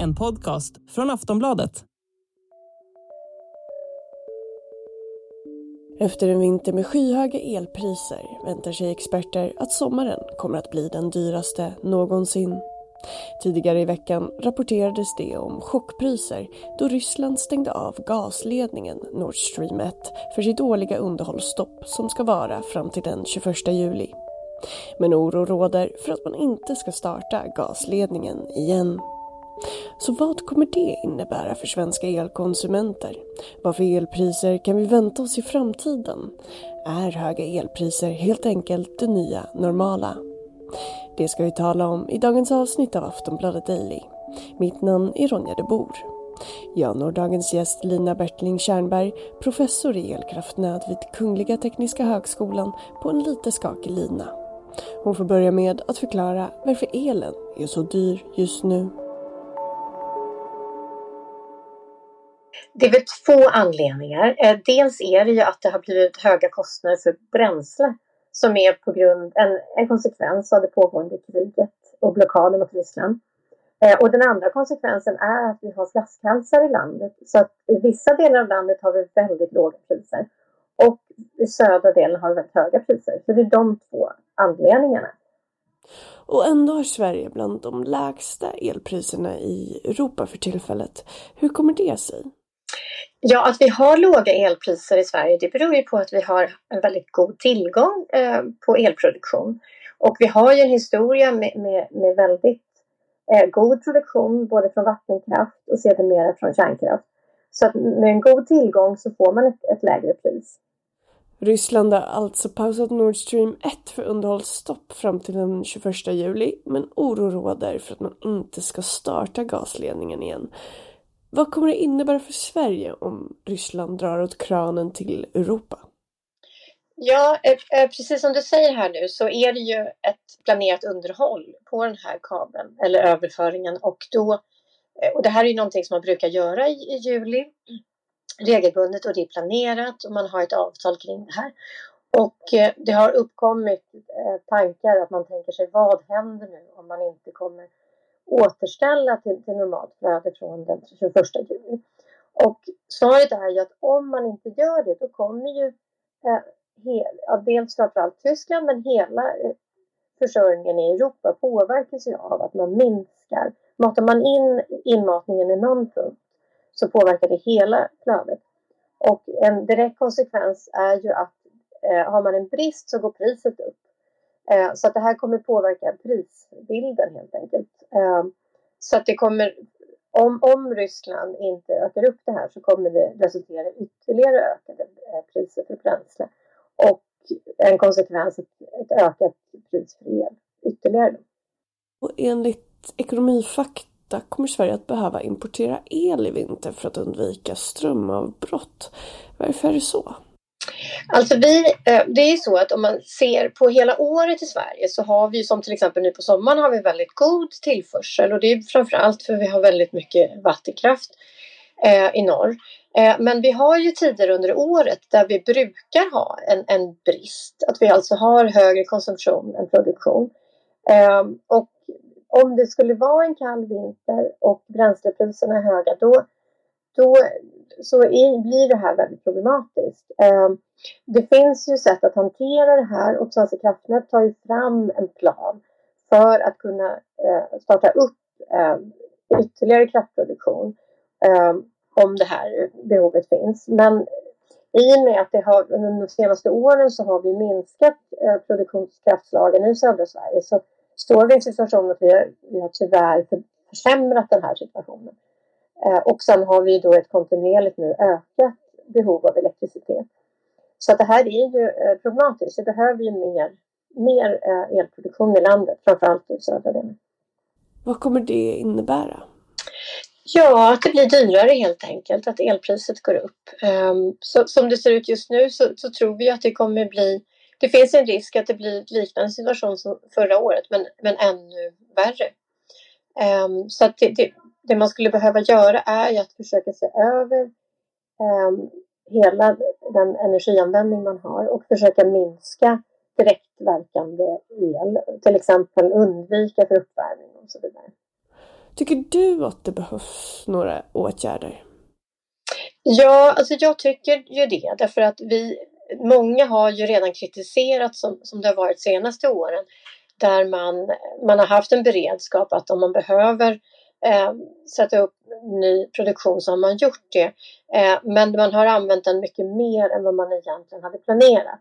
En podcast från Aftonbladet. Efter en vinter med skyhöga elpriser väntar sig experter att sommaren kommer att bli den dyraste någonsin. Tidigare i veckan rapporterades det om chockpriser då Ryssland stängde av gasledningen Nord Stream 1 för sitt årliga underhållsstopp som ska vara fram till den 21 juli. Men oro råder för att man inte ska starta gasledningen igen. Så vad kommer det innebära för svenska elkonsumenter? Vad för elpriser kan vi vänta oss i framtiden? Är höga elpriser helt enkelt det nya normala? Det ska vi tala om i dagens avsnitt av Aftonbladet Daily. Mitt namn är Ronja de Bor. Jag når dagens gäst Lina Bertling Kärnberg, professor i elkraftnöd vid Kungliga Tekniska Högskolan på en lite skakig lina. Hon får börja med att förklara varför elen är så dyr just nu. Det är väl två anledningar. Eh, dels är det ju att det har blivit höga kostnader för bränsle som är på grund, en, en konsekvens av det pågående kriget och blockaden mot Ryssland. Eh, och den andra konsekvensen är att vi har flaskhalsar i landet. Så att i vissa delar av landet har vi väldigt låga priser. Och i södra delen har vi väldigt höga priser. Så det är de två anledningarna. Och ändå har Sverige bland de lägsta elpriserna i Europa för tillfället. Hur kommer det sig? Ja, att vi har låga elpriser i Sverige det beror ju på att vi har en väldigt god tillgång eh, på elproduktion. Och vi har ju en historia med, med, med väldigt eh, god produktion både från vattenkraft och sedermera från kärnkraft. Så att med en god tillgång så får man ett, ett lägre pris. Ryssland har alltså pausat Nord Stream 1 för underhållsstopp fram till den 21 juli men oro råder för att man inte ska starta gasledningen igen. Vad kommer det innebära för Sverige om Ryssland drar åt kranen till Europa? Ja, eh, eh, precis som du säger här nu så är det ju ett planerat underhåll på den här kabeln eller överföringen och då eh, och det här är ju någonting som man brukar göra i, i juli regelbundet och det är planerat och man har ett avtal kring det här. Och eh, det har uppkommit eh, tankar att man tänker sig vad händer nu om man inte kommer återställa till, till normalt flöde från den 21 juli. Och svaret är ju att om man inte gör det då kommer ju eh, hel, ja, dels framförallt Tyskland men hela eh, försörjningen i Europa påverkas ju av att man minskar. Matar man in inmatningen i någon punkt så påverkar det hela flödet. Och en direkt konsekvens är ju att eh, har man en brist så går priset upp. Eh, så att det här kommer påverka prisbilden helt enkelt. Eh, så att det kommer, om, om Ryssland inte ökar upp det här så kommer det resultera i ytterligare ökade eh, priser för bränsle. Och en konsekvens ett, ett ökat pris för el ytterligare. Och enligt Ekonomifakta kommer Sverige att behöva importera el i vinter för att undvika strömavbrott. Varför är det så? Alltså vi, eh, det är så att om man ser på hela året i Sverige så har vi som till exempel nu på sommaren har vi väldigt god tillförsel och det är framförallt för vi har väldigt mycket vattenkraft eh, i norr. Eh, men vi har ju tider under året där vi brukar ha en, en brist, att vi alltså har högre konsumtion än produktion. Och om det skulle vara en kall vinter och bränslepriserna är höga då då så är, blir det här väldigt problematiskt. Eh, det finns ju sätt att hantera det här och Svenska kraftnät tar ju fram en plan för att kunna eh, starta upp eh, ytterligare kraftproduktion ehm, om det här behovet finns. Men i och med att det har, under de senaste åren så har vi minskat eh, produktionskraftslagen i södra Sverige så står vi i en situation att vi har, vi har tyvärr försämrat den här situationen. Eh, och sen har vi då ett kontinuerligt nu ökat behov av elektricitet. Så att det här är ju eh, problematiskt. Vi behöver ju mer, mer eh, elproduktion i landet, framförallt i södra delen. Vad kommer det innebära? Ja, att det blir dyrare helt enkelt, att elpriset går upp. Um, så, som det ser ut just nu så, så, tror vi att det kommer bli det finns en risk att det blir liknande situation som förra året men, men ännu värre. Um, så det, det, det man skulle behöva göra är att försöka se över eh, hela den energianvändning man har och försöka minska direktverkande el, till exempel undvika för uppvärmning och så vidare. Tycker du att det behövs några åtgärder? Ja, alltså jag tycker ju det därför att vi, många har ju redan kritiserat som, som det har varit senaste åren där man, man har haft en beredskap att om man behöver eh, sätta upp ny produktion så har man gjort det. Eh, men man har använt den mycket mer än vad man egentligen hade planerat.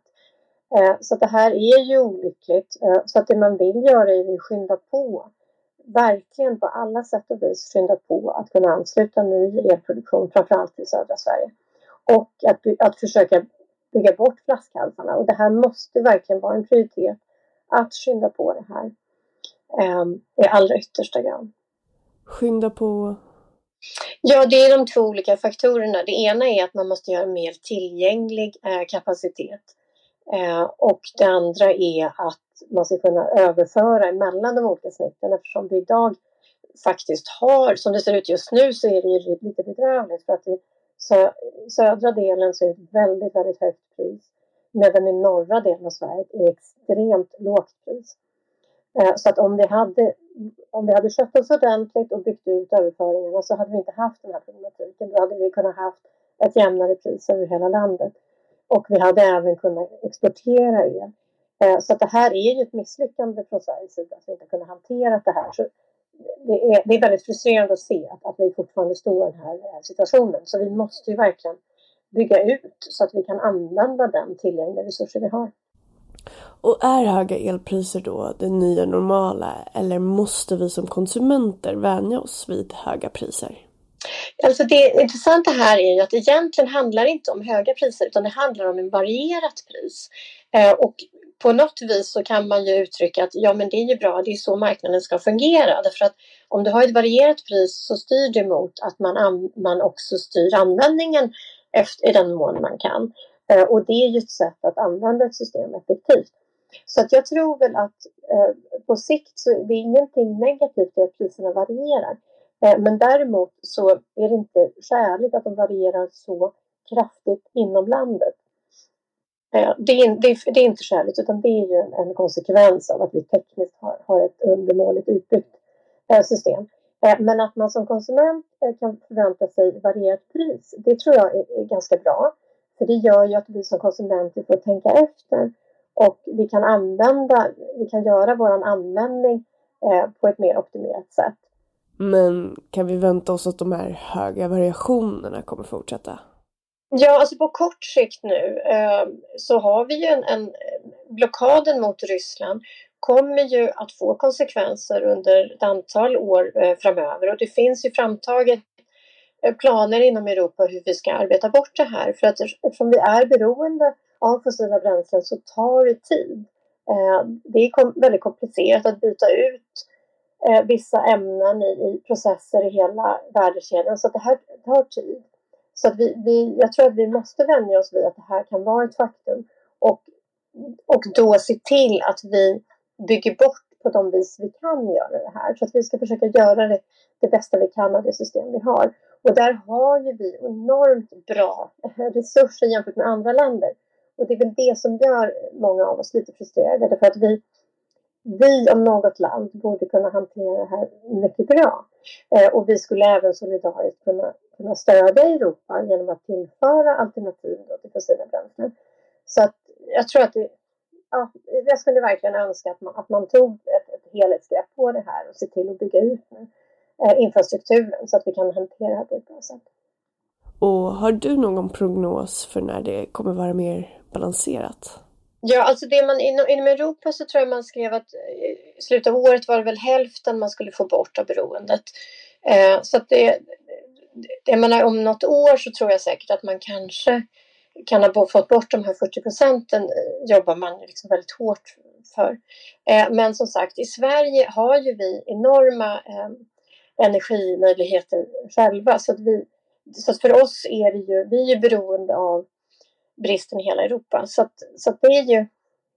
Eh, så det här är ju olyckligt. Eh, så att det man vill göra är att skynda på. Verkligen på alla sätt och vis skynda på att kunna ansluta ny elproduktion, framförallt i södra Sverige. Och att, att försöka bygga bort flaskhalsarna. Och det här måste verkligen vara en prioritet att skynda på det här eh, i allra yttersta grad. Skynda på? Ja, det är de två olika faktorerna. Det ena är att man måste göra mer tillgänglig eh, kapacitet. Eh, och det andra är att man ska kunna överföra mellan de olika snitten eftersom vi idag faktiskt har, som det ser ut just nu så är det lite bedrövligt för att i sö södra delen så är det ett väldigt, väldigt högt pris medan i norra delen av Sverige är det extremt lågt pris. Eh, så att om vi hade, om vi hade skött oss ordentligt och byggt ut överföringarna så hade vi inte haft den här problematiken. Då hade vi kunnat haft ett jämnare pris över hela landet. Och vi hade även kunnat exportera el. Eh, så att det här är ju ett misslyckande från Sveriges sida att vi inte kunnat hantera det här. Så det, är, det är väldigt frustrerande att se att, att vi fortfarande står i den här situationen. Så vi måste ju verkligen bygga ut så att vi kan använda den tillgängliga resurser vi har. Och är höga elpriser då det nya normala eller måste vi som konsumenter vänja oss vid höga priser? Alltså det intressanta här är ju att det egentligen handlar inte om höga priser utan det handlar om en varierat pris. Eh, och på något vis så kan man ju uttrycka att ja men det är ju bra, det är så marknaden ska fungera. Därför att om du har ett varierat pris så styr det mot att man, man också styr användningen efter, i den mån man kan. Eh, och det är ju ett sätt att använda ett system effektivt. Så att jag tror väl att eh, på sikt så det ingenting negativt i att priserna varierar. Eh, men däremot så är det inte skäligt att de varierar så kraftigt inom landet. Eh, det, är, det, är, det är inte skäligt utan det är ju en, konsekvens av att vi tekniskt har, har ett undermåligt utbyggt eh, system. Eh, men att man som konsument kan förvänta sig varierat pris, det tror jag är, ganska bra. För det gör ju att vi som konsumenter får tänka efter och vi kan använda, vi kan göra vår användning på ett mer optimerat sätt. Men kan vi vänta oss att de här höga variationerna kommer fortsätta? Ja, alltså på kort sikt nu eh, så har vi ju en, en blockaden mot Ryssland kommer ju att få konsekvenser under ett antal år eh, framöver och det finns ju framtaget eh, planer inom Europa hur vi ska arbeta bort det här för att eftersom vi är beroende av fossila bränslen så tar det tid. Eh, det är väldigt komplicerat att byta ut eh, vissa ämnen i processer i hela värdekedjan så det här tar tid. Så att vi, vi, jag tror att vi måste vänja oss vid att det här kan vara ett faktum och, och då se till att vi bygger bort på de vis vi kan göra det här. Så att vi ska försöka göra det, det bästa vi kan av det system vi har. Och där har ju vi enormt bra resurser jämfört med andra länder. Och det är väl det som gör många av oss lite frustrerade. Därför att vi, vi om något land borde kunna hantera det här mycket bra. Eh, och vi skulle även solidariskt kunna, kunna stödja Europa genom att tillföra alternativ då till fossila bränslen. Så att jag tror att det, ja, jag skulle verkligen önska att man, att man tog ett, ett helhetsgrepp på det här och se till att bygga ut eh, infrastrukturen så att vi kan hantera det här på ett bra sätt. Och har du någon prognos för när det kommer vara mer balanserat? Ja, alltså det man inom, inom Europa så tror jag man skrev att eh, i slutet av året var det väl hälften man skulle få bort av beroendet. Eh, så att det, jag menar om något år så tror jag säkert att man kanske kan ha fått bort de här 40 procenten eh, jobbar man liksom väldigt hårt för. Eh, men som sagt, i Sverige har ju vi enorma eh, energimöjligheter själva. Så, att vi, så att för oss är det ju, vi är beroende av bristen i hela Europa. Så, att, så att det är ju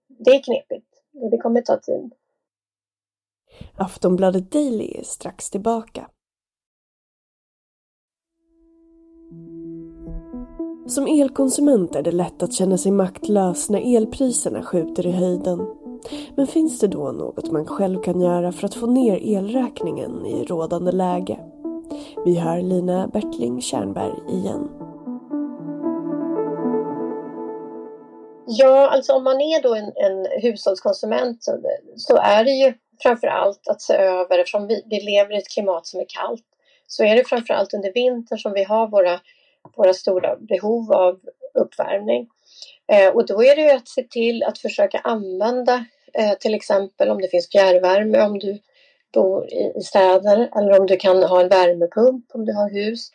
det är knepigt och det kommer ta tid. Aftonbladet Daily är strax tillbaka. Som elkonsument är det lätt att känna sig maktlös när elpriserna skjuter i höjden. Men finns det då något man själv kan göra för att få ner elräkningen i rådande läge? Vi hör Lina Bertling Kärnberg igen. Ja, alltså om man är då en, en hushållskonsument så, så, är det ju framför allt att se över, eftersom vi, vi lever i ett klimat som är kallt, så är det framför allt under vintern som vi har våra, våra stora behov av uppvärmning. Eh, och då är det ju att se till att försöka använda eh, till exempel om det finns fjärrvärme om du bor i, i städer eller om du kan ha en värmepump om du har hus.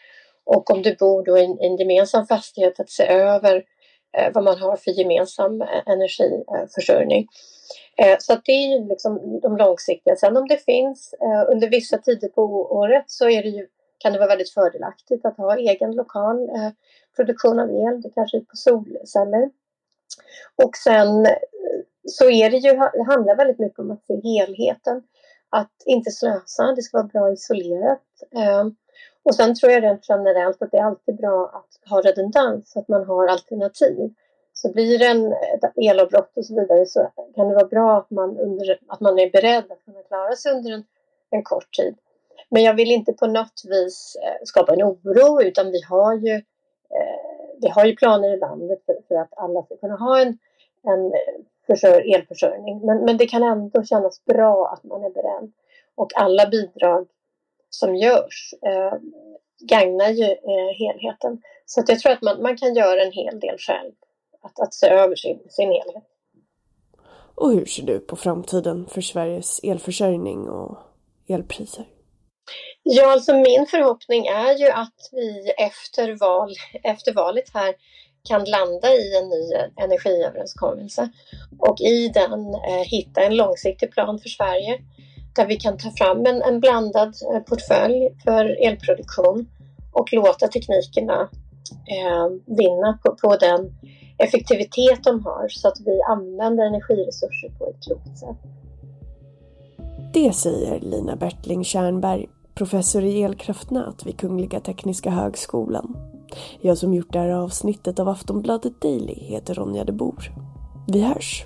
Och om du bor då i en, en gemensam fastighet att se över Eh, vad man har för gemensam eh, energiförsörjning. Eh, så att det är ju liksom de långsiktiga. Sen om det finns under vissa tider på året så är det ju, kan det vara väldigt fördelaktigt att ha egen lokal produktion av el, det kanske är på solceller. Och sen så är det ju, det handlar väldigt mycket om att se helheten. Att inte slösa, det ska vara bra isolerat. Och sen tror jag rent generellt att det är alltid bra att ha redundans, så att man har alternativ. Så blir det en elavbrott och så vidare så kan det vara bra att man, under, att man är beredd att kunna klara sig under en, en kort tid. Men jag vill inte på något vis eh, skapa en oro utan vi har ju, eh, vi har ju planer i landet för, för att alla ska kunna ha en, en försör, elförsörjning. Men, men det kan ändå kännas bra att man är beredd. Och alla bidrag som görs eh, gagnar ju eh, helheten. Så att jag tror att man, man kan göra en hel del själv att, att se över sin, sin helhet. Och hur ser du på framtiden för Sveriges elförsörjning och elpriser? Ja, alltså min förhoppning är ju att vi efter, val, efter valet här kan landa i en ny energiöverenskommelse och i den eh, hitta en långsiktig plan för Sverige där vi kan ta fram en, en blandad eh, portfölj för elproduktion och låta teknikerna eh, vinna på, på den effektivitet de har så att vi använder energiresurser på ett klokt sätt. Det säger Lina Bertling Kärnberg, professor i elkraftnät vid Kungliga Tekniska Högskolan. Jag som gjort det här avsnittet av Aftonbladet Daily heter Ronja de Bor. Vi hörs!